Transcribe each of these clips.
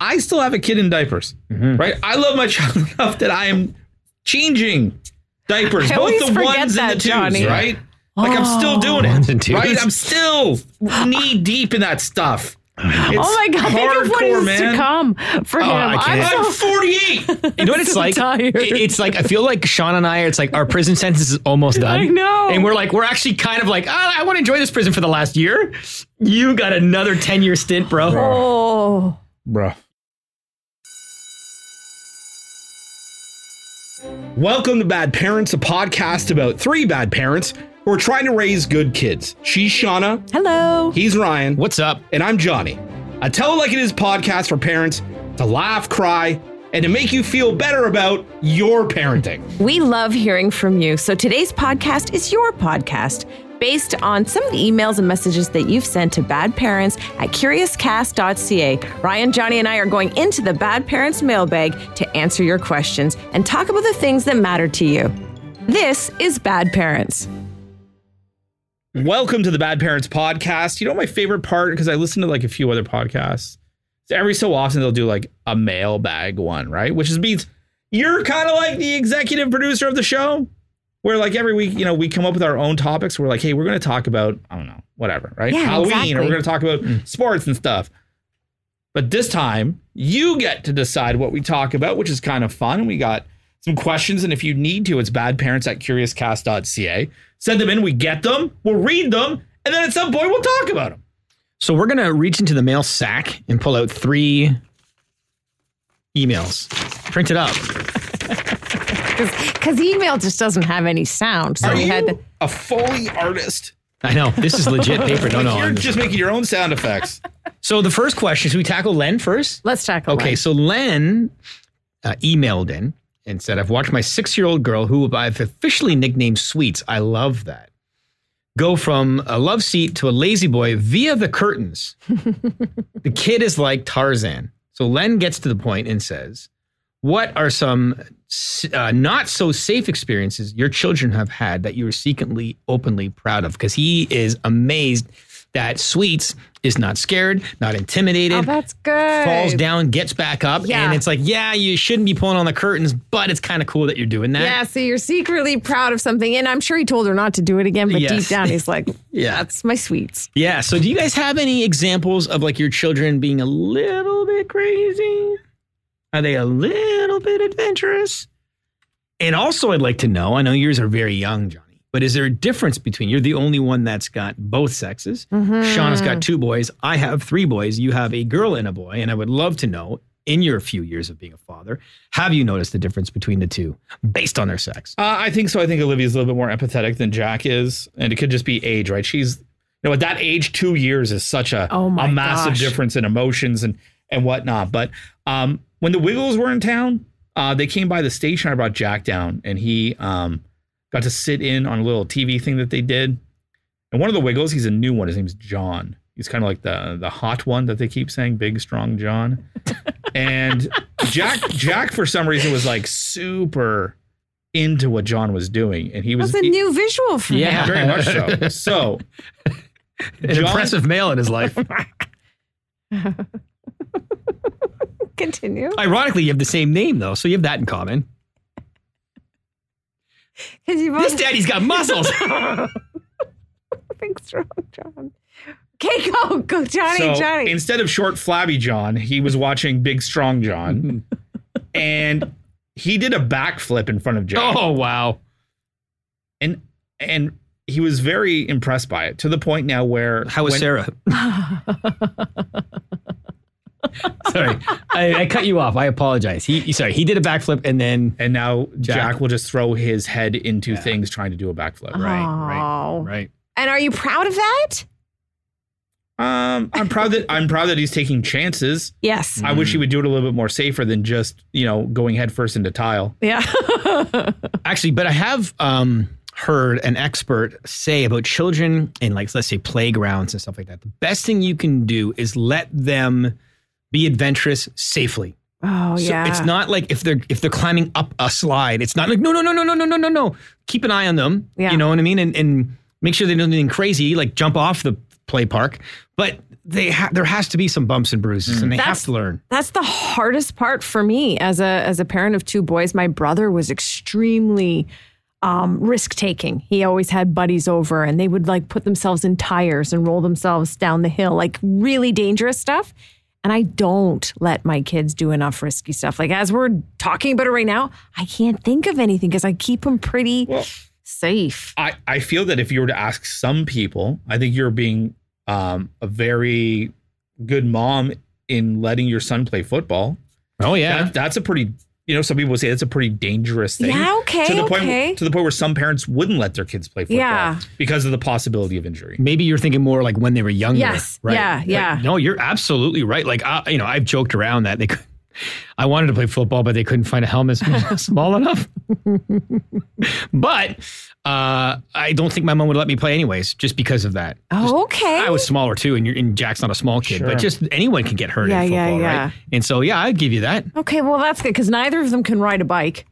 I still have a kid in diapers, Mm-hmm. right? I love my child enough that I am changing diapers, I both the forget ones and that, the twos, Johnny. right? Like I'm still doing it, and twos. right? I'm still knee deep in that stuff. oh my god, think of what hardcore, is man. to come for him. Oh, I can't. I'm I'm so 48. You know what it's so like? tired. It's like I feel like Sean and I. It's like our prison sentence is almost done. I know. and we're like we're actually kind of like oh, I want to enjoy this prison for the last year. You got another ten year stint, bro. Oh. Bruh. Welcome to Bad Parents, a podcast about three bad parents who are trying to raise good kids. She's Shauna, Hello. he's Ryan, What's up? and I'm Johnny. A Tell It Like It Is podcast for parents to laugh, cry, and to make you feel better about your parenting. We love hearing from you. So today's podcast is your podcast based on some of the emails and messages that you've sent to bad parents at curiouscast.ca. Ryan, Johnny, and I are going into the bad parents mailbag to answer your questions and talk about the things that matter to you. This is Bad Parents. Welcome to the Bad Parents podcast. You know my favorite part because I listen to like a few other podcasts. Every so often they'll do like a mailbag one, right? Which means you're kind of like the executive producer of the show, where like every week, you know, we come up with our own topics. We're like, hey, we're going to talk about I don't know, whatever, right? Yeah, Halloween, or we're going to talk about mm. sports and stuff. But this time, you get to decide what we talk about, which is kind of fun. We got some questions, and if you need to, it's badparents at curiouscast.ca. Send them in, we get them, we'll read them, and then at some point we'll talk about them. So we're gonna reach into the mail sack and pull out three emails. Print it up. Because email just doesn't have any sound. So Are we you had to. a Foley artist? I know this is legit paper. No, no. you're I'm- just making your own sound effects. So the first question: Should we tackle Len first? Let's tackle Okay, one. so Len uh, emailed in and said, I've watched my six year old girl, who I've officially nicknamed Sweets. I love that. Go from a love seat to a lazy boy via the curtains. the kid is like Tarzan. So Len gets to the point and says, What are some uh, not so safe experiences your children have had that you are secretly, openly proud of? Because he is amazed that Sweets is not scared, not intimidated Oh, that's good. falls down, gets back up, Yeah. and it's like, yeah, you shouldn't be pulling on the curtains, but it's kind of cool that you're doing that. Yeah, so you're secretly proud of something, and I'm sure he told her not to do it again, but Yes. deep down he's like, Yeah. that's my sweets." Yeah. So, do you guys have any examples of like your children being a little bit crazy? Are they a little bit adventurous? And also, I'd like to know. I know yours are very young, Johnny, but is there a difference between you're the only one that's got both sexes? Shauna's got two boys. I have three boys. You have a girl and a boy, and I would love to know. In your few years of being a father, have you noticed the difference between the two based on their sex? Uh, I think so. I think Olivia's a little bit more empathetic than Jack is, and it could just be age, right? She's, you know, at that age, two years is such a Oh a massive gosh. difference in emotions and and whatnot. But um, when the Wiggles were in town, uh, they came by the station. I brought Jack down, and he um, got to sit in on a little TV thing that they did. And one of the Wiggles, he's a new one. His name's John. He's kind of like the the hot one that they keep saying, big strong John. and Jack Jack for some reason was like super into what John was doing, and he was That's a he- new visual for him. Yeah. him. very much so. So An John- impressive male in his life. Continue. Ironically, you have the same name though, so you have that in common. Because you This daddy's got muscles. think strong, John. Okay, go, go, Johnny, so Johnny. instead of short flabby John, he was watching big strong John, and he did a backflip in front of Jack, oh wow. and and he was very impressed by it to the point now where How was when- Sarah? sorry, I, I cut you off. I apologize. He sorry, he did a backflip and then And now Jack, Jack- will just throw his head into things trying to do a backflip. right, right, right. and are you proud of that? Um, I'm proud that I'm proud that he's taking chances. Yes. I wish he would do it a little bit more safer than just you know going headfirst into tile. Yeah. Actually, but I have um, heard an expert say about children in like let's say playgrounds and stuff like that. The best thing you can do is let them be adventurous safely. oh, So yeah. it's not like if they're if they're climbing up a slide, it's not like no no no no no no no no no. Keep an eye on them. Yeah. You know what I mean? And and make sure they don't do anything crazy, like jump off the play park. But they ha- there has to be some bumps and bruises, and they That's- have to learn. That's the hardest part for me as a as a parent of two boys. My brother was extremely um, risk taking. He always had buddies over, and they would like put themselves in tires and roll themselves down the hill, like really dangerous stuff. And I don't let my kids do enough risky stuff. Like as we're talking about it right now, I can't think of anything because I keep them pretty Well- safe. I, I feel that if you were to ask some people, I think you're being um, a very good mom in letting your son play football. Oh yeah. That, that's a pretty, you know, some people would say that's a pretty dangerous thing. Yeah, okay, To the point, okay. to the point where some parents wouldn't let their kids play football Yeah. because of the possibility of injury. Maybe you're thinking more like when they were younger. Yes. Right? Yeah, But yeah. no, you're absolutely right. Like, I, you know, I've joked around that they could. I wanted to play football, but they couldn't find a helmet small, enough. but uh, I don't think my mom would let me play anyways, just because of that. Oh, okay. I was smaller too, and, you're, and Jack's not a small kid, Sure. but just anyone can get hurt Yeah, in yeah, yeah. right? And so, yeah, I'd give you that. Okay, well that's good because neither of them can ride a bike.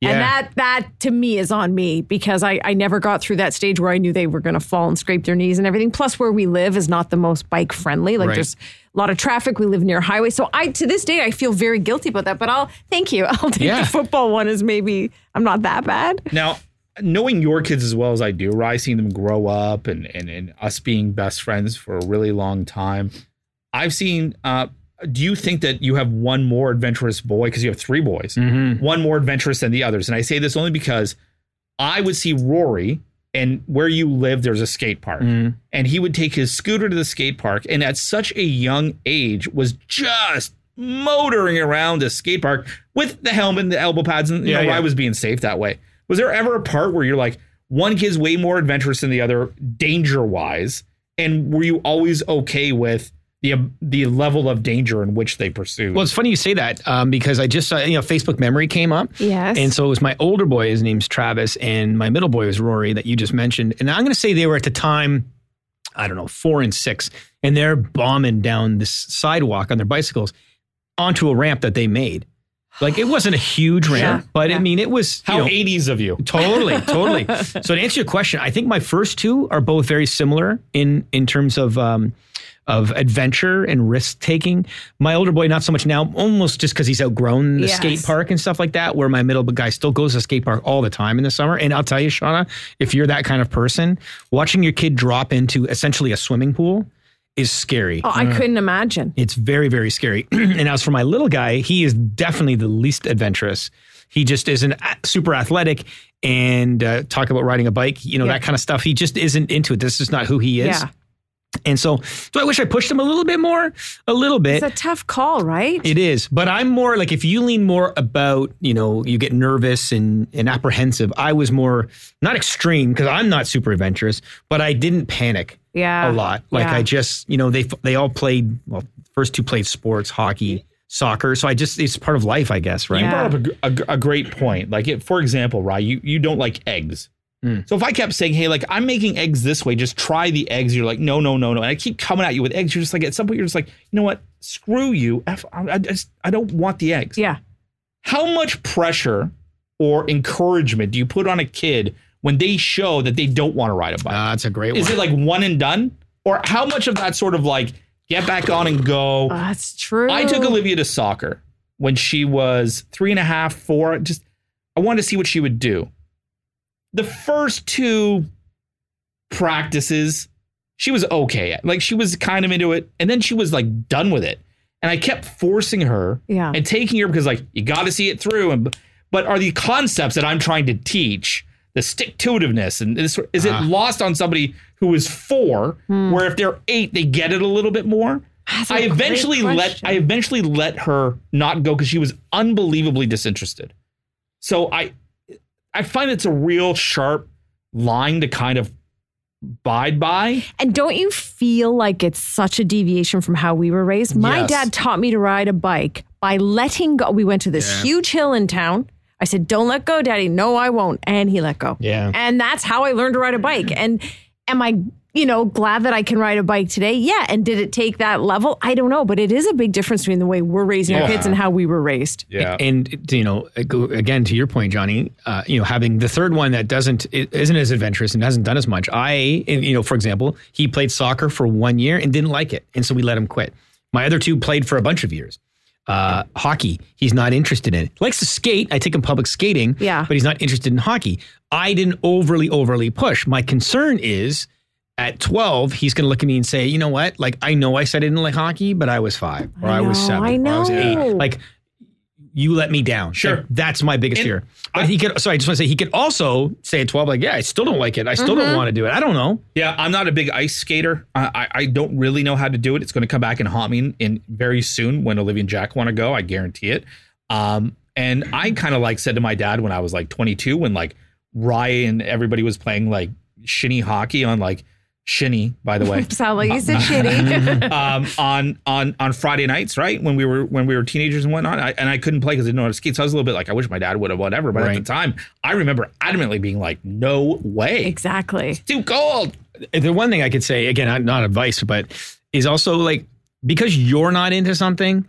Yeah. And that that to me is on me because I, I never got through that stage where I knew they were going to fall and scrape their knees and everything. Plus, where we live is not the most bike friendly. Like Right. there's a lot of traffic. We live near highway, so I to this day I feel very guilty about that. But I'll thank you. I'll take Yeah. the football one as maybe I'm not that bad. Now, knowing your kids as well as I do, right, seeing them grow up and, and, and us being best friends for a really long time, I've seen. Uh, do you think that you have one more adventurous boy because you have three boys, Mm-hmm. one more adventurous than the others? And I say this only because I would see Rory, and where you live, there's a skate park, Mhm. and he would take his scooter to the skate park, and at such a young age was just motoring around the skate park with the helmet and the elbow pads, and you Yeah, know, yeah. I was being safe that way. Was there ever a part where you're like, one kid's way more adventurous than the other, danger wise, and were you always okay with the the level of danger in which they pursued? Well, it's funny you say that um, because I just saw, you know, Facebook memory came up. Yes. And so it was my older boy, his name's Travis, and my middle boy was Rory that you just mentioned. And I'm going to say they were at the time, I don't know, four and six, and they're bombing down this sidewalk on their bicycles onto a ramp that they made. Like it wasn't a huge ramp, Yeah, but yeah. I mean, it was you how know, 80s of you? Totally, totally. so to answer your question, I think my first two are both very similar in in terms of um, of adventure and risk taking. My older boy, not so much now, almost just because he's outgrown the Yes. skate park and stuff like that. Where my middle guy still goes to skate park all the time in the summer. And I'll tell you, Shauna, if you're that kind of person, watching your kid drop into essentially a swimming pool is scary. oh, I couldn't imagine. It's very, very scary. and as for my little guy, he is definitely the least adventurous. He just isn't super athletic and uh, talk about riding a bike, you know, Yeah. that kind of stuff. He just isn't into it. This is not who he is. Yeah. And so, so I wish I pushed him a little bit more, a little bit. It's a tough call, right? It is, but I'm more like if you lean more about, you know, you get nervous and, and apprehensive. I was more not extreme because I'm not super adventurous, but I didn't panic yeah. a lot. Like Yeah. I just, you know, they they all played. Well, first two played sports, hockey, soccer. So I just it's part of life, I guess, right? You Yeah. brought up a a, a great point. Like, it, for example, right, you, you don't like eggs. Mm. So if I kept saying, hey, like, I'm making eggs this way, just try the eggs, you're like, no, no, no, no. And I keep coming at you with eggs. You're just like, at some point, you're just like, you know what? Screw you. F- I, I just, I don't want the eggs. Yeah. How much pressure or encouragement do you put on a kid when they show that they don't want to ride a bike? Uh, that's a great one. Is one. it like one and done? Or how much of that sort of like, get back on and go? Oh, that's true. I took Olivia to soccer when she was three and a half, four. Just I wanted to see what she would do. The first two practices, she was okay. Like she was kind of into it, and then she was like done with it. And I kept forcing her Yeah. and taking her because like you got to see it through. And but are the concepts that I'm trying to teach the stick to itiveness and this is it Ah. lost on somebody who is four, where if they're eight, they get it a little bit more. That's a I great eventually let. I eventually let her not go because she was unbelievably disinterested. So I I find it's a real sharp line to kind of abide by. And don't you feel like it's such a deviation from how we were raised? My Yes. dad taught me to ride a bike by letting go. We went to this Yeah. huge hill in town. I said, Don't let go, daddy. No, I won't. And he let go. Yeah. And that's how I learned to ride a bike. And am I, you know, glad that I can ride a bike today? Yeah. And did it take that level? I don't know. But it is a big difference between the way we're raising our kids and how we were raised. Yeah. And you know, again to your point, Johnny. Uh, you know, having the third one that doesn't isn't as adventurous and hasn't done as much. I, you know, for example, he played soccer for one year and didn't like it, and so we let him quit. My other two played for a bunch of years. Uh, hockey, he's not interested in. Likes to skate. I take him public skating. Yeah. but he's not interested in hockey. I didn't overly overly push. My concern is. At 12, he's going to look at me and say, you know what? Like, I know I said I didn't like hockey, but I was five or I I, was seven I or I was eight. know. Like, you let me down. Sure. Like, that's my biggest And fear. But he could, sorry, I just want to say, he could also say at 12, like, yeah, I still don't like it. I still don't want to do it. I don't know. Yeah, I'm not a big ice skater. I, I, I don't really know how to do it. It's going to come back and haunt me in, in very soon when Olivia and Jack want to go. I guarantee it. Um, and I kind of like said to my dad when I was like 22, when like Ryan, and everybody was playing like shinny hockey on like shinny, by the way. Sound like you said shitty. um, on on on Friday nights, right when we were when we were teenagers and whatnot, I, and I couldn't play because I didn't know how to skate. So I was a little bit like, I wish my dad would have, whatever. But at the time, I remember adamantly being like, no way, exactly. too cold. The one thing I could say, again, not- not advice, but is also like, because you're not into something,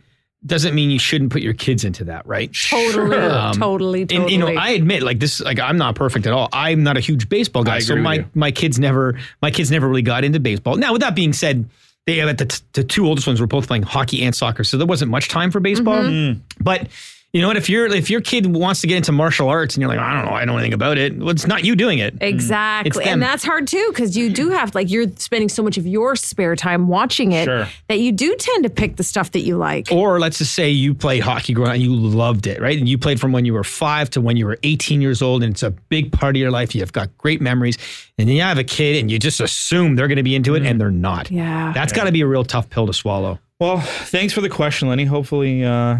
doesn't mean you shouldn't put your kids into that, right? Totally, Um, totally, totally. And you know, I admit, like this, like I'm not perfect at all. I'm not a huge baseball guy, I so agree with my you. my kids never, my kids never really got into baseball. Now, with that being said, they have the, the two oldest ones were both playing hockey and soccer, so there wasn't much time for baseball. Mm-hmm. But you know what? If you're if your kid wants to get into martial arts and you're like, I don't know, I don't know anything about it. Well, it's not you doing it. Exactly. And that's hard too because you do have, like, you're spending so much of your spare time watching it Sure. that you do tend to pick the stuff that you like. Or let's just say you played hockey growing up and you loved it, right? And you played from when you were five to when you were 18 years old, and it's a big part of your life. You've got great memories, and then you have a kid, and you just assume they're going to be into it, and they're not. Yeah. That's got to be a real tough pill to swallow. Well, thanks for the question, Lenny. Hopefully uh,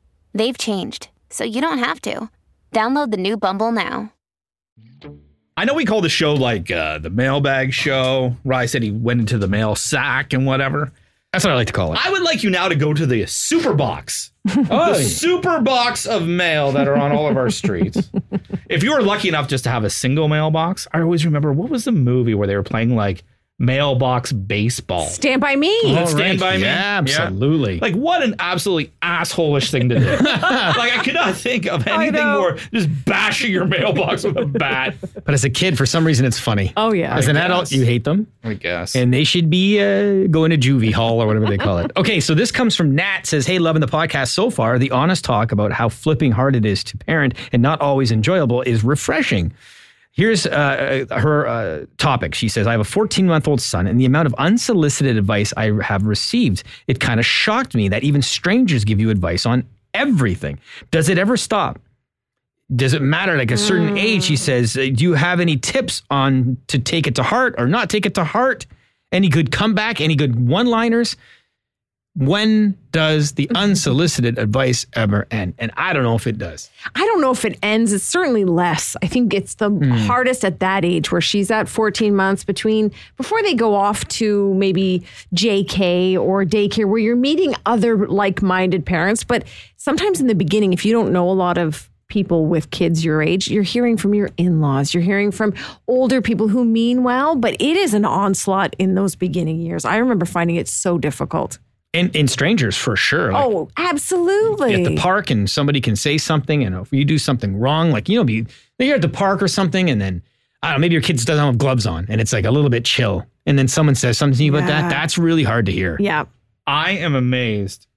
They've changed, so you don't have to. Download the new Bumble now. I know we call the show like uh, the mailbag show. Rye said he went into the mail sack and whatever. That's what I like to call it. I would like you now to go to the super box. Oh, the super box of mail that are on all of our streets. if you were lucky enough just to have a single mailbox, I always remember what was the movie where they were playing like mailbox baseball? Stand by me. All Stand By Me? Yeah, absolutely. Like what an absolutely assholish thing to do. like I could not think of anything more just bashing your mailbox with a bat. But as a kid, for some reason, it's funny. Oh, yeah. As an I adult, you hate them. I guess. and they should be uh, going to juvie hall or whatever they call it. Okay, so this comes from Nat says, "Hey, loving the podcast so far. The honest talk about how flipping hard it is to parent and not always enjoyable is refreshing." Here's uh, her uh, topic. She says, I have a 14 month old son, and the amount of unsolicited advice I have received, it kind of shocked me that even strangers give you advice on everything. Does it ever stop? Does it matter? Like a certain age, she says, uh, do you have any tips on to take it to heart or not take it to heart? Any good comeback? Any good one liners? When does the unsolicited advice ever end? And I don't know if it does. I don't know if it ends. It's certainly less. I think it's the Hmm. hardest at that age where she's at 14 months between before they go off to maybe JK or daycare where you're meeting other like minded parents. But sometimes in the beginning, if you don't know a lot of people with kids your age, you're hearing from your in laws, you're hearing from older people who mean well, but it is an onslaught in those beginning years. I remember finding it so difficult. And, and strangers for sure. Like, Oh, absolutely. at the park and somebody can say something and if you do something wrong, like, you know, be, you're at the park or something and then, I don't know, maybe your kids doesn't have gloves on and it's like a little bit chill. And then someone says something to you about that. That's really hard to hear. Yeah. I am amazed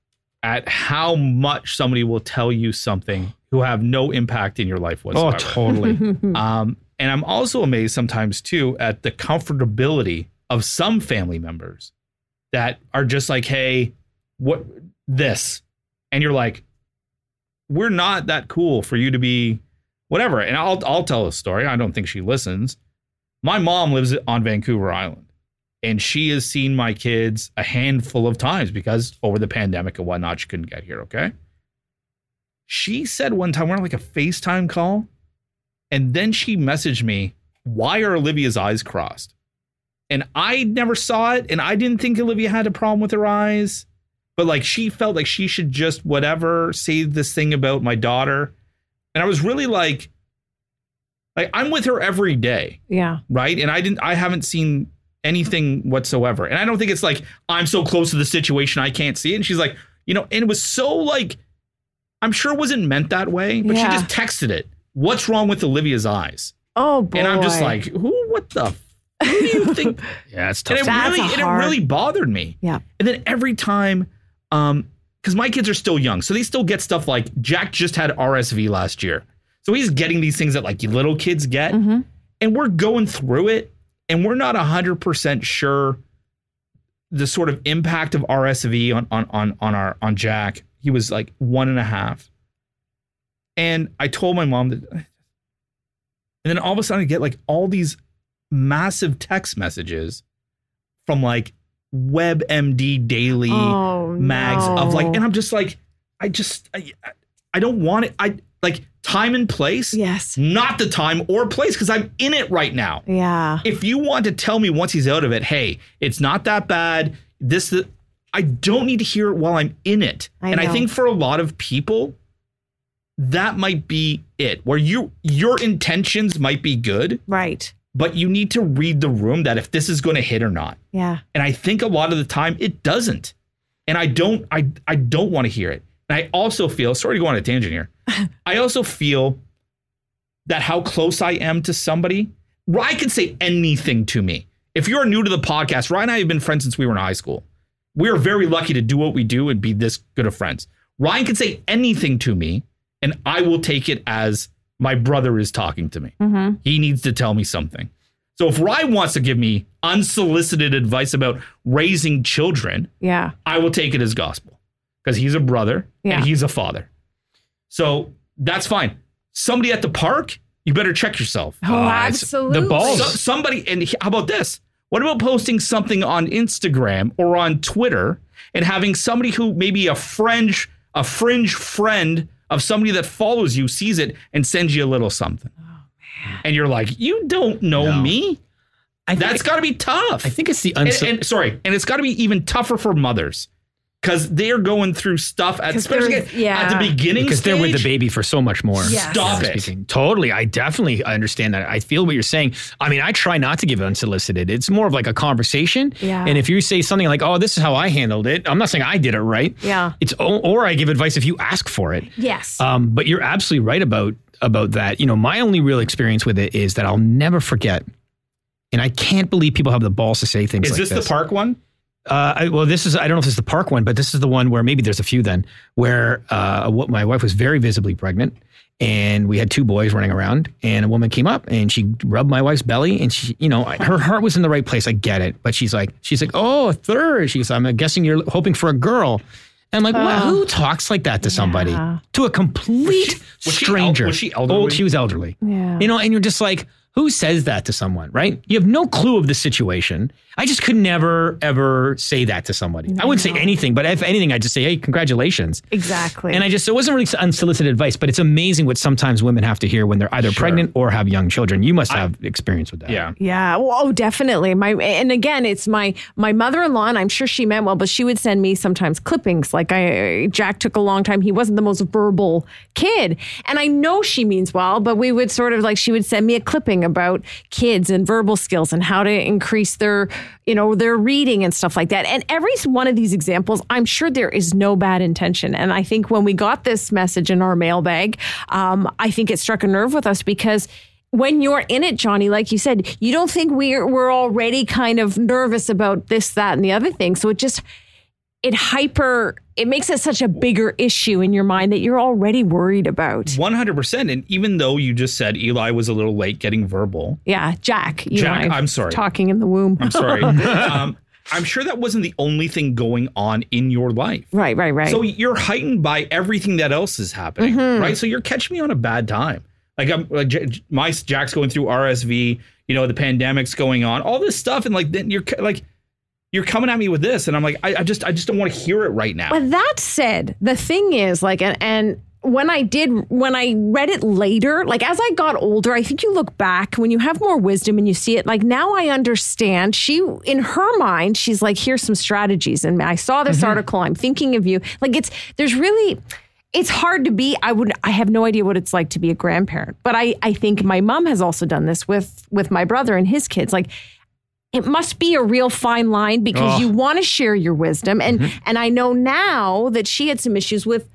at how much somebody will tell you something who have no impact in your life whatsoever. Oh, totally. Um, and I'm also amazed sometimes too at the comfortability of some family members that are just like, hey, what this? And you're like, we're not that cool for you to be whatever. And I'll I'll tell a story. I don't think she listens. My mom lives on Vancouver Island, and she has seen my kids a handful of times because over the pandemic and whatnot, she couldn't get here. Okay. She said one time we're on like a FaceTime call, and then she messaged me, "Why are Olivia's eyes crossed?" And I never saw it, and I didn't think Olivia had a problem with her eyes, but like she felt like she should just whatever say this thing about my daughter, and I was really like, like I'm with her every day Yeah. right? And I didn't I haven't seen anything whatsoever. And I don't think it's like I'm so close to the situation I can't see it. And she's like, you know, and it was so like I'm sure it wasn't meant that way, but Yeah. she just texted it. What's wrong with Olivia's eyes? Oh boy. And I'm just like, who what the who do you think Yeah, it's and tough. it That's really a and it hard- really bothered me. Yeah. And then every time, um, because my kids are still young, so they still get stuff like Jack just had RSV last year. So he's getting these things that like little kids get. hmm And we're going through it, and we're not hundred percent sure the sort of impact of RSV on on on on our on Jack. He was like one and a half. And I told my mom that and then all of a sudden I get like all these massive text messages from like WebMD Daily Oh, mags no. of like, and I'm just like, I just, I, I don't want it. I like time and place, Yes. not the time or place because I'm in it right now. Yeah. If you want to tell me once he's out of it, hey, it's not that bad. This, the, I don't need to hear it while I'm in it. I and I think for a lot of people, that might be it. Where you your intentions might be good, Right. But you need to read the room that if this is going to hit or not. Yeah. And I think a lot of the time it doesn't. And I don't I I don't want to hear it. And I also feel, sorry to go on a tangent here. I also feel that how close I am to somebody, Ryan can say anything to me. If you're new to the podcast, Ryan and I have been friends since we were in high school. We are very lucky to do what we do and be this good of friends. Ryan can say anything to me, and I will take it as my brother is talking to me. Mm-hmm. He needs to tell me something. So if Ryan wants to give me unsolicited advice about raising children, Yeah. I will take it as gospel because he's a brother Yeah. and he's a father. So that's fine. Somebody at the park, you better check yourself. Oh, Uh, absolutely. the balls. So, somebody, and how about this? What about posting something on Instagram or on Twitter and having somebody who maybe a fringe, a fringe friend of somebody that follows you sees it and sends you a little something? Oh, and you're like, you don't know No. me. I think, That's got to be tough. I think it's the and, and- sorry, and it's got to be even tougher for mothers because they're going through stuff at 'Cause especially at, yeah. at the beginning because they're with the baby for so much more. Yes. Stop generally it. speaking. Totally. I definitely understand that. I feel what you're saying. I mean, I try not to give it unsolicited. It's more of like a conversation. Yeah. And if you say something like, oh, this is how I handled it, I'm not saying I did it right. Yeah. It's or I give advice if you ask for it. Yes. Um, but you're absolutely right about about that. You know, my only real experience with it is that I'll never forget. And I can't believe people have the balls to say things Is like this, this. the park one? Uh, I, well, this is I don't know if this is the park one, but this is the one where maybe there's a few then where uh, my wife was very visibly pregnant, and we had two boys running around, and a woman came up and she rubbed my wife's belly, and she, you know, her heart was in the right place. I get it, but she's like, she's like, oh, a third. She's, I'm guessing you're hoping for a girl. And I'm like, well, Oh. who talks like that to somebody? Yeah. To a complete was she el- stranger. was she elderly? Oh, she was elderly. yeah. You know, and you're just like, who says that to someone, right? You have no clue of the situation. I just could never, ever say that to somebody. I wouldn't say anything, but if anything, I'd just say, hey, congratulations. exactly. And I just, it wasn't really unsolicited advice, but it's amazing what sometimes women have to hear when they're either pregnant or have young children. You must have experience with that. Yeah. Yeah. Well, oh, definitely. My and again, it's my my mother-in-law, and I'm sure she meant well, but she would send me sometimes clippings. Like I, Jack took a long time. He wasn't the most verbal kid, and I know she means well, but we would sort of like she would send me a clipping about kids and verbal skills and how to increase their, you know, their reading and stuff like that. And every one of these examples, I'm sure there is no bad intention. And I think when we got this message in our mailbag, um, I think it struck a nerve with us because when you're in it, Johnny, like you said, you don't think we're we're already kind of nervous about this, that, and the other thing. So it just it hyper it makes it such a bigger issue in your mind that you're already worried about. 100%. And even though you just said Eli was a little late getting verbal, Yeah, Jack. Jack, I'm sorry. Talking in the womb. I'm sorry. um, I'm sure that wasn't the only thing going on in your life. right, right, right. So you're heightened by everything that else is happening, Mm-hmm. right? So you're catching me on a bad time. Like I'm like J- my Jack's going through RSV, you know, the pandemic's going on, all this stuff, and like then you're like you're coming at me with this, and I'm like, I, I just I just don't want to hear it right now. But that said, the thing is, like, and, and when I did, when I read it later, like as I got older, I think you look back when you have more wisdom and you see it. Like now I understand. She, in her mind, she's like, here's some strategies. And I saw this mm-hmm. article. I'm thinking of you. Like it's, there's really, it's hard to be i would i have no idea what it's like to be a grandparent but i i think my mom has also done this with with my brother and his kids like it must be a real fine line because Oh. you want to share your wisdom. And mm-hmm. and i know now that she had some issues with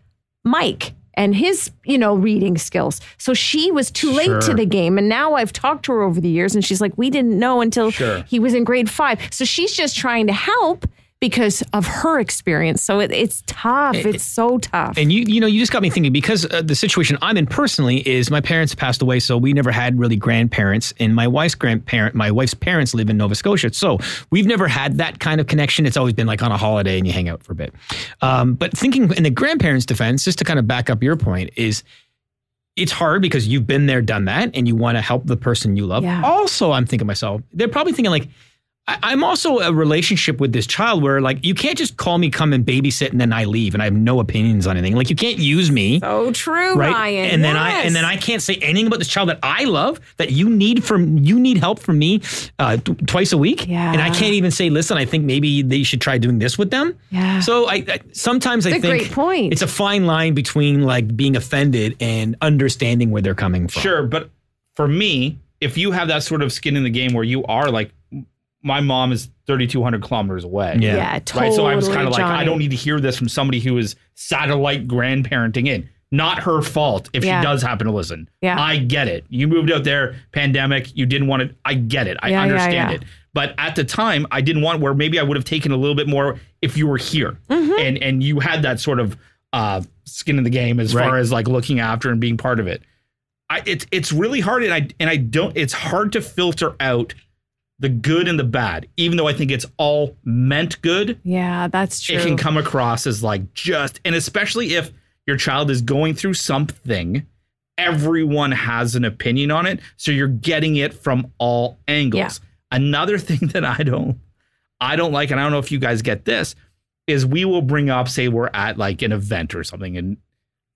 mike and his you know reading skills. So she was too late to the game. And now i've talked to her over the years and she's like we didn't know until Sure. he was in grade five. So she's just trying to help because of her experience so it, it's tough it's so tough And you, you know, you just got me thinking because uh, the situation I'm in personally is my parents passed away, so we never had really grandparents, and my wife's grandparent, my wife's parents live in Nova Scotia, so we've never had that kind of connection. It's always been like on a holiday and you hang out for a bit. Um, but thinking in the grandparents' defense, just to kind of back up your point, is it's hard because you've been there, done that, and you want to help the person you love. Yeah. Also, I'm thinking to myself, they're probably thinking like. I- I'm also a relationship with this child where like you can't just call me come and babysit and then I leave and I have no opinions on anything. Like you can't use me. so true Right, ryan and then I and then I can't say anything about this child that I love that you need from you need help from me uh, t- twice a week, Yeah. and I can't even say, listen, I think maybe they should try doing this with them. Yeah. So I, I sometimes I It's think great point. it's a fine line between like being offended and understanding where they're coming from. Sure, but for me, if you have that sort of skin in the game where you are like, my mom is 3,200 kilometers away. Yeah. yeah totally Right. So I was kind of like, I don't need to hear this from somebody who is satellite grandparenting in. Not her fault if Yeah. she does happen to listen. Yeah. I get it. You moved out there, pandemic, you didn't want it. I get it. I Yeah, yeah, understand yeah. it. But at the time, I didn't want where maybe I would have taken a little bit more if you were here Mm-hmm. and and you had that sort of uh, skin in the game as far as like looking after and being part of it. I, it's it's really hard, and I and I don't. It's hard to filter out the good and the bad, even though I think it's all meant good yeah that's true it can come across as like just and especially if your child is going through something everyone has an opinion on it so you're getting it from all angles. Another thing that i don't i don't like and i don't know if you guys get this is we will bring up say we're at like an event or something and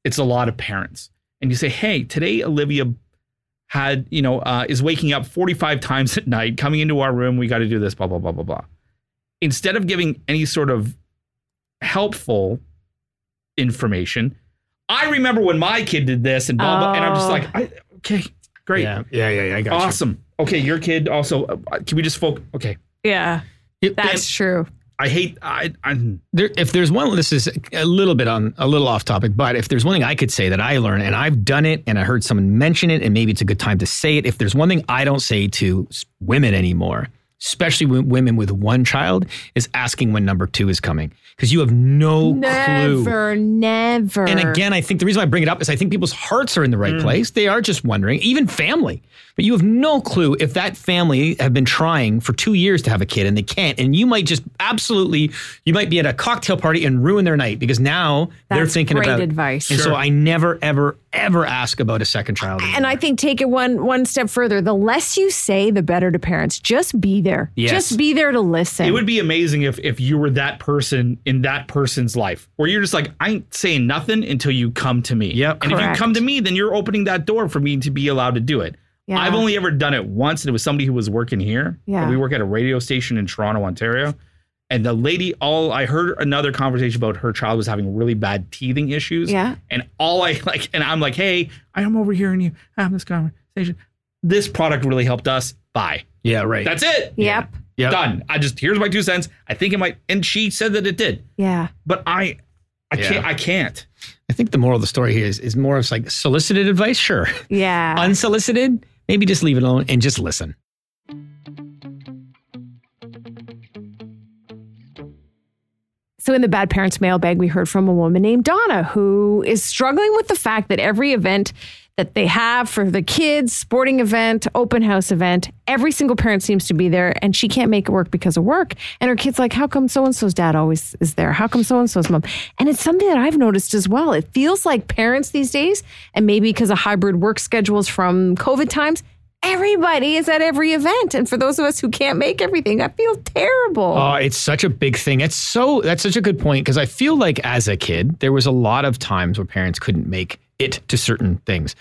it's a lot of parents and you say hey today olivia had you know uh, is waking up 45 times at night coming into our room we got to do this blah blah blah blah blah instead of giving any sort of helpful information i remember when my kid did this and blah blah and i'm just Oh. like I, okay great Yeah, yeah, yeah, yeah. I got you. awesome okay your kid also uh, can we just focus okay yeah It- that's true i hate i i There, if there's one, this is a little bit on a little off topic, but if there's one thing I could say that I learned, and I've done it, and I heard someone mention it, and maybe it's a good time to say it. If there's one thing I don't say to women anymore, especially women with one child, is asking when number two is coming because you have no clue. never never And again, I think the reason I bring it up is I think people's hearts are in the right mm. place. They are just wondering, even family. But you have no clue if that family have been trying for two years to have a kid and they can't. And you might just absolutely, you might be at a cocktail party and ruin their night because now they're That's thinking great about advice. And so I never, ever, ever ask about a second child. and I think take it one one step further. The less you say, the better to parents. Just be there. Yes. Just be there to listen. It would be amazing if if you were that person in that person's life, where you're just like, I ain't saying nothing until you come to me. Yep. And if you come to me, then you're opening that door for me to be allowed to do it. Yeah. I've only ever done it once, and it was somebody who was working here. Yeah. We work at a radio station in Toronto, Ontario. And the lady, all I heard another conversation about her child was having really bad teething issues. Yeah. And all I like, and I'm like, hey, I am over here and you have this conversation. This product really helped us. Bye. yeah, right. That's it. Yep. Yep. Done. I just here's my two cents. I think it might, and she said that it did, Yeah. but I, I Yeah. can't. I can't. I think the moral of the story here is, is more of like solicited advice, sure. Yeah. Unsolicited, maybe just leave it alone and just listen. So, in the Bad Parents mailbag, we heard from a woman named Donna who is struggling with the fact that every event that they have for the kids, sporting event, open house event, every single parent seems to be there and she can't make it work because of work. And her kid's like, How come so and so's dad always is there? How come so and so's mom? And it's something that I've noticed as well. It feels like parents these days, and maybe because of hybrid work schedules from COVID times, everybody is at every event. And for those of us who can't make everything, I feel terrible. Oh, it's such a big thing. It's so that's such a good point because I feel like as a kid, there was a lot of times where parents couldn't make it to certain things.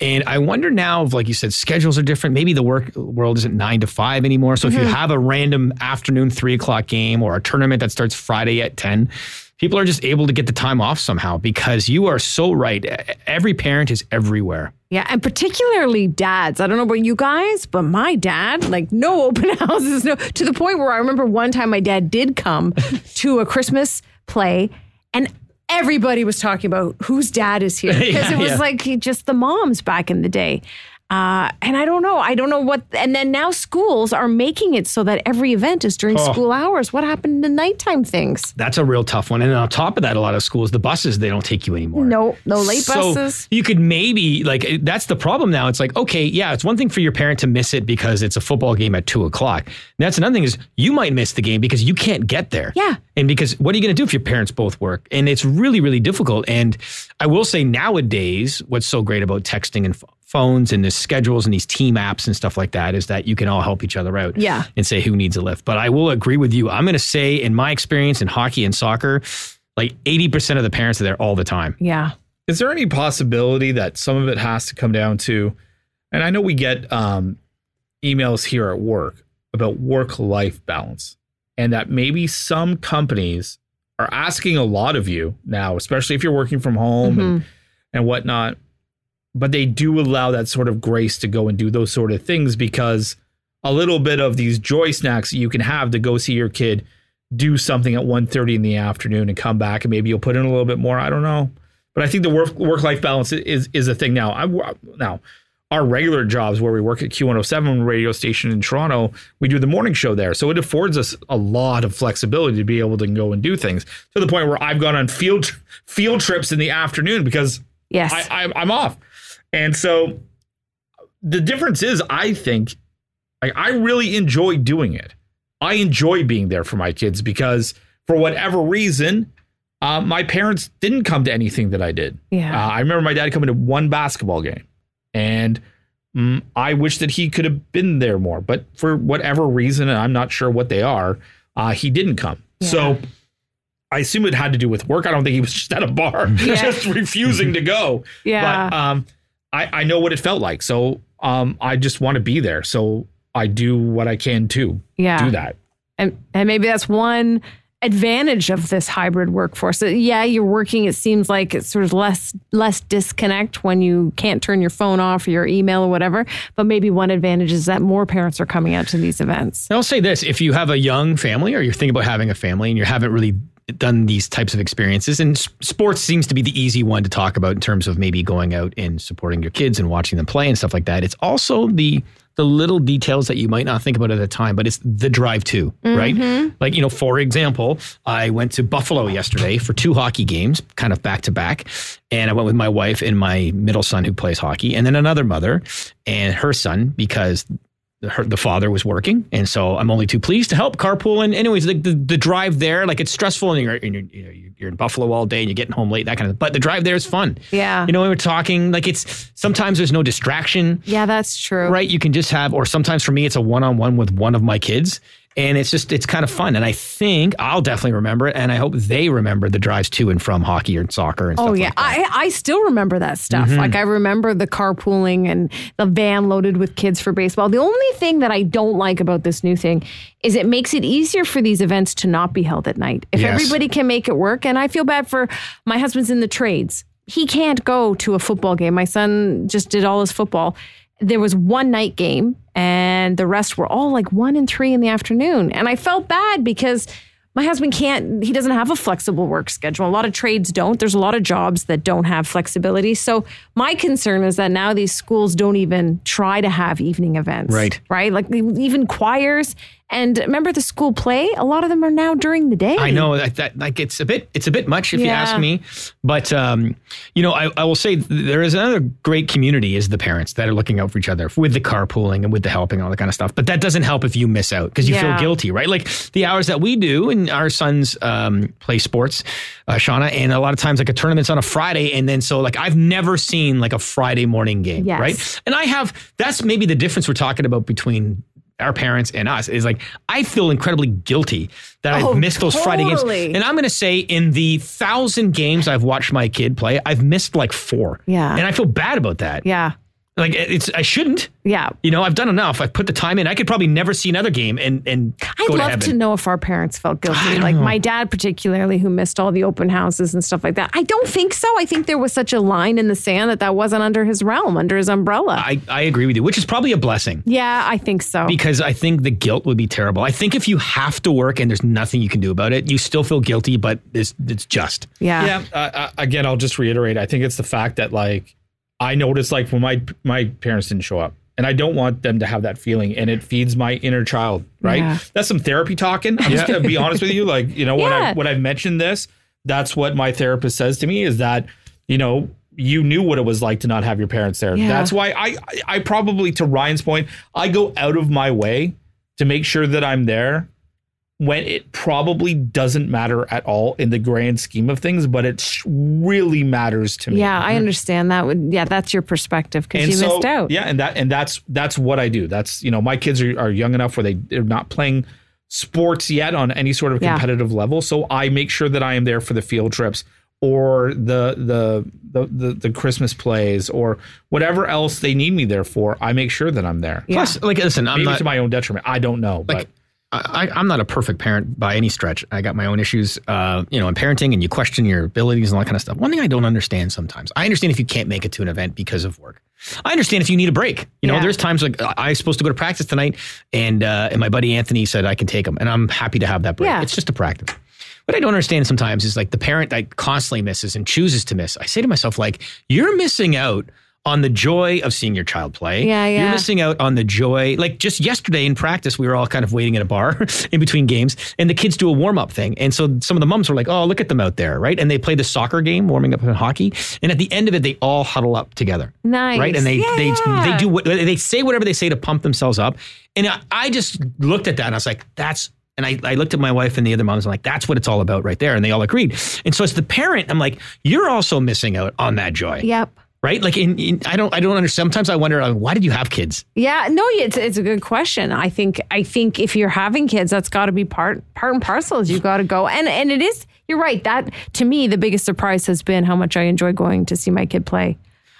And I wonder now if, like you said, schedules are different. Maybe the work world isn't nine to five anymore. So if you mm-hmm. have a random afternoon three o'clock game or a tournament that starts Friday at 10, people are just able to get the time off somehow because you are so right. Every parent is everywhere. Yeah, and particularly dads. I don't know about you guys, but my dad, like no open houses, no to the point where I remember one time my dad did come to a Christmas play and everybody was talking about whose dad is here because Yeah, it was yeah. like he- just the moms back in the day. Uh, and I don't know. I don't know what. And then now schools are making it so that every event is during Oh. school hours. What happened to nighttime things? That's a real tough one. And on top of that, a lot of schools, the buses, they don't take you anymore. No, no late So buses. you could maybe like that's the problem now. It's like okay, yeah, it's one thing for your parent to miss it because it's a football game at two o'clock. That's another thing is you might miss the game because you can't get there. Yeah. and because what are you going to do if your parents both work? And it's really really difficult. And I will say nowadays, what's so great about texting and phones and the schedules and these team apps and stuff like that is that you can all help each other out. Yeah. and say who needs a lift. But I will agree with you. I'm going to say in my experience in hockey and soccer. Like 80% of the parents are there all the time. Yeah. Is there any possibility that some of it has to come down to, and I know we get um, emails here at work about work life balance, and that maybe some companies are asking a lot of you now, especially if you're working from home and, and whatnot, but they do allow that sort of grace to go and do those sort of things because a little bit of these joy snacks you can have to go see your kid do something at 1.30 in the afternoon and come back and maybe you'll put in a little bit more. I don't know. But I think the work work life balance is is a thing now. I now our regular jobs where we work at Q107 radio station in Toronto, we do the morning show there. So it affords us a lot of flexibility to be able to go and do things to the point where I've gone on field field trips in the afternoon because Yes. I, I, I'm off. And so the difference is, I think, like, I really enjoy doing it. I enjoy being there for my kids because for whatever reason, uh, my parents didn't come to anything that I did. Yeah. Uh, I remember my dad coming to one basketball game, and mm, I wish that he could have been there more. But for whatever reason, and I'm not sure what they are, uh, he didn't come. So I assume it had to do with work. I don't think he was just at a bar, Yeah. just refusing to go. Yeah. But um, I, I know what it felt like. So um, I just want to be there. So I do what I can to Yeah. do that. And and maybe that's one advantage of this hybrid workforce. Yeah, you're working. It seems like it's sort of less less disconnect when you can't turn your phone off or your email or whatever. But maybe one advantage is that more parents are coming out to these events. I'll say this: if you have a young family, or you're thinking about having a family, and you haven't really done these types of experiences, and sports seems to be the easy one to talk about in terms of maybe going out and supporting your kids and watching them play and stuff like that. It's also the the little details that you might not think about at the time, but it's the drive to, right? Mm-hmm. Like, you know, for example, I went to Buffalo yesterday for two hockey games, kind of back to back. And I went with my wife and my middle son who plays hockey, and then another mother and her son because her, the father was working, and so I'm only too pleased to help carpool. And anyways, the, the, the drive there, like it's stressful, and you're, and you're you know you're in Buffalo all day, and you're getting home late, that kind of. But the drive there is fun. Yeah. you know, we were talking like it's sometimes there's no distraction, Yeah, that's true. right? You can just have, or sometimes for me, it's a one on one with one of my kids. And it's just, it's kind of fun. And I think I'll definitely remember it. And I hope they remember the drives to and from hockey and soccer and stuff Oh yeah, like that. I I still remember that stuff. Mm-hmm. Like I remember the carpooling and the van loaded with kids for baseball. The only thing that I don't like about this new thing is it makes it easier for these events to not be held at night. If Yes. everybody can make it work, and I feel bad for my husband's in the trades. He can't go to a football game. My son just did all his football. There was one night game, and the rest were all like one and three in the afternoon. And I felt bad because my husband can't he doesn't have a flexible work schedule. A lot of trades don't. There's a lot of jobs that don't have flexibility. So my concern is that now these schools don't even try to have evening events. Right. right? Like even choirs And remember the school play? A lot of them are now during the day. I know that, that like it's a bit it's a bit much if you ask me, but um, you know I, I will say there is another great community is the parents that are looking out for each other with the carpooling and with the helping all that kind of stuff. But that doesn't help if you miss out because you Yeah. feel guilty, right? Like the hours that we do and our sons um, play sports, uh, Shauna, and a lot of times like a tournament's on a Friday, and then so like I've never seen like a Friday morning game, Yes. right? And I have that's maybe the difference we're talking about between our parents and us is like I feel incredibly guilty that Oh, I've missed those Friday games. And I'm going to say in the thousand games I've watched my kid play, I've missed like four. Yeah. And I feel bad about that. Yeah. Like it's I shouldn't. Yeah. You know, I've done enough. I've put the time in. I could probably never see another game and and I'd go to love heaven. to know if our parents felt guilty. Like my dad, particularly, who missed all the open houses and stuff like that. I don't think so. I think there was such a line in the sand that that wasn't under his realm, under his umbrella. I, I agree with you, which is probably a blessing. yeah, I think so. because I think the guilt would be terrible. I think if you have to work and there's nothing you can do about it, you still feel guilty, but it's it's just. yeah. yeah uh, uh, again i'll just reiterate i think it's the fact that like i noticed like when my my parents didn't show up and i don't want them to have that feeling and it feeds my inner child right? Yeah. that's some therapy talking. I'm just gonna be honest with you like you know when i when i've mentioned this that's what my therapist says to me is that you know you knew what it was like to not have your parents there. Yeah. that's why I, I i probably to ryan's point i go out of my way to make sure that i'm there when it probably doesn't matter at all in the grand scheme of things, but it sh- really matters to me. Yeah, I mm-hmm. understand that. Would yeah, that's your perspective because you so, missed out. yeah, and that and that's that's what I do. That's you know my kids are, are young enough where they they're not playing sports yet on any sort of Yeah. competitive level. So I make sure that I am there for the field trips or the the the the, the Christmas plays or whatever else they need me there for. I make sure that I'm there. Yeah. Plus, like, listen, I'm Maybe not to my own detriment. I don't know, like. I, I'm not a perfect parent by any stretch. I got my own issues, uh, you know, in parenting, and you question your abilities and all that kind of stuff. One thing I don't understand sometimes, I understand if you can't make it to an event because of work. I understand if you need a break. You know, Yeah. there's times like I I was supposed to go to practice tonight, and uh, and my buddy Anthony said I can take him, and I'm happy to have that break. Yeah. It's just a practice. What I don't understand sometimes is like the parent that constantly misses and chooses to miss. I say to myself, like, you're missing out on the joy of seeing your child play. Yeah, You're missing out on the joy. Like just yesterday in practice, we were all kind of waiting at a bar in between games, and the kids do a warm up thing. And so some of the moms were like, "Oh, look at them out there, right?" And they play the soccer game, warming up in hockey. And at the end of it, they all huddle up together, Nice. right? And they they Yeah. they do what they say whatever they say to pump themselves up. And I, I just looked at that and I was like, "That's." And I, I looked at my wife and the other moms. I'm like, that's what it's all about right there. And they all agreed. And so as the parent, I'm like, you're also missing out on that joy Yep. Right? Like, in, in I don't, I don't understand. Sometimes I wonder, like, why did you have kids? Yeah, no, it's it's a good question. I think I think if you're having kids, that's got to be part part and parcel. Is you got to go, and and it is. You're right. That to me, the biggest surprise has been how much I enjoy going to see my kid play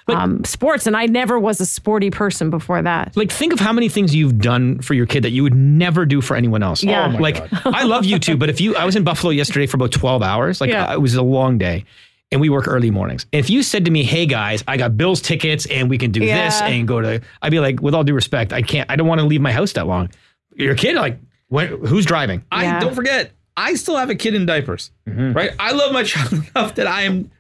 um, sports, and I never was a sporty person before that. Like, think of how many things you've done for your kid that you would never do for anyone else. Yeah. Oh my like, I love you too, but if you, I was in Buffalo yesterday for about 12 hours. Like, Yeah. it was a long day. And we work early mornings. If you said to me, "Hey guys, I got Bills tickets and we can do this and go to," I'd be like, with all due respect, I can't. I don't want to leave my house that long. Your kid, like, when, who's driving? I don't forget, I still have a kid in diapers, Mm-hmm. right? I love my child enough that I am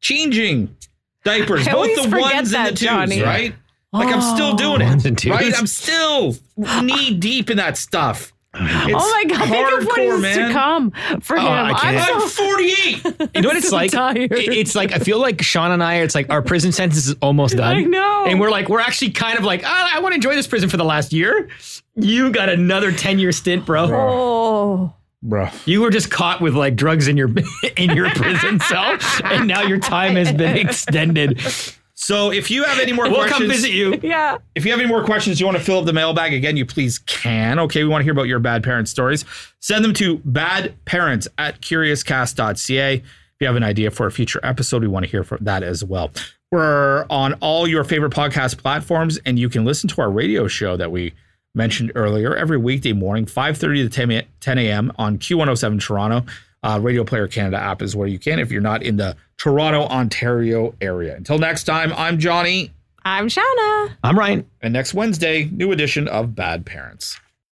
changing diapers, I both the ones that, and the twos, Johnny. right? Like I'm still doing it, and right? I'm still knee deep in that stuff. It's oh my god! Think of what hardcore, man. to come for oh, him. Oh, I can't. I'm I'm so 48. You know what it's so like? tired. It's like I feel like Shauna and I. It's like our prison sentence is almost done. I know. and we're like we're actually kind of like oh, I want to enjoy this prison for the last year. You got another ten year stint, bro. oh. Bro. You were just caught with like drugs in your in your prison cell, and now your time has been extended. So if you have any more We'll questions, come visit you. Yeah. If you have any more questions, you want to fill up the mailbag again, you please can. Okay, we want to hear about your bad parent stories. Send them to badparents at curiouscast.ca. If you have an idea for a future episode, we want to hear from that as well. We're on all your favorite podcast platforms, and you can listen to our radio show that we mentioned earlier every weekday morning, 5.30 to 10 10 a.m. on Q107 Toronto. Uh, Radio Player Canada app is where you can if you're not in the Toronto, Ontario area. Until next time, I'm Johnny. I'm Shauna. I'm Ryan. And next Wednesday, new edition of Bad Parents.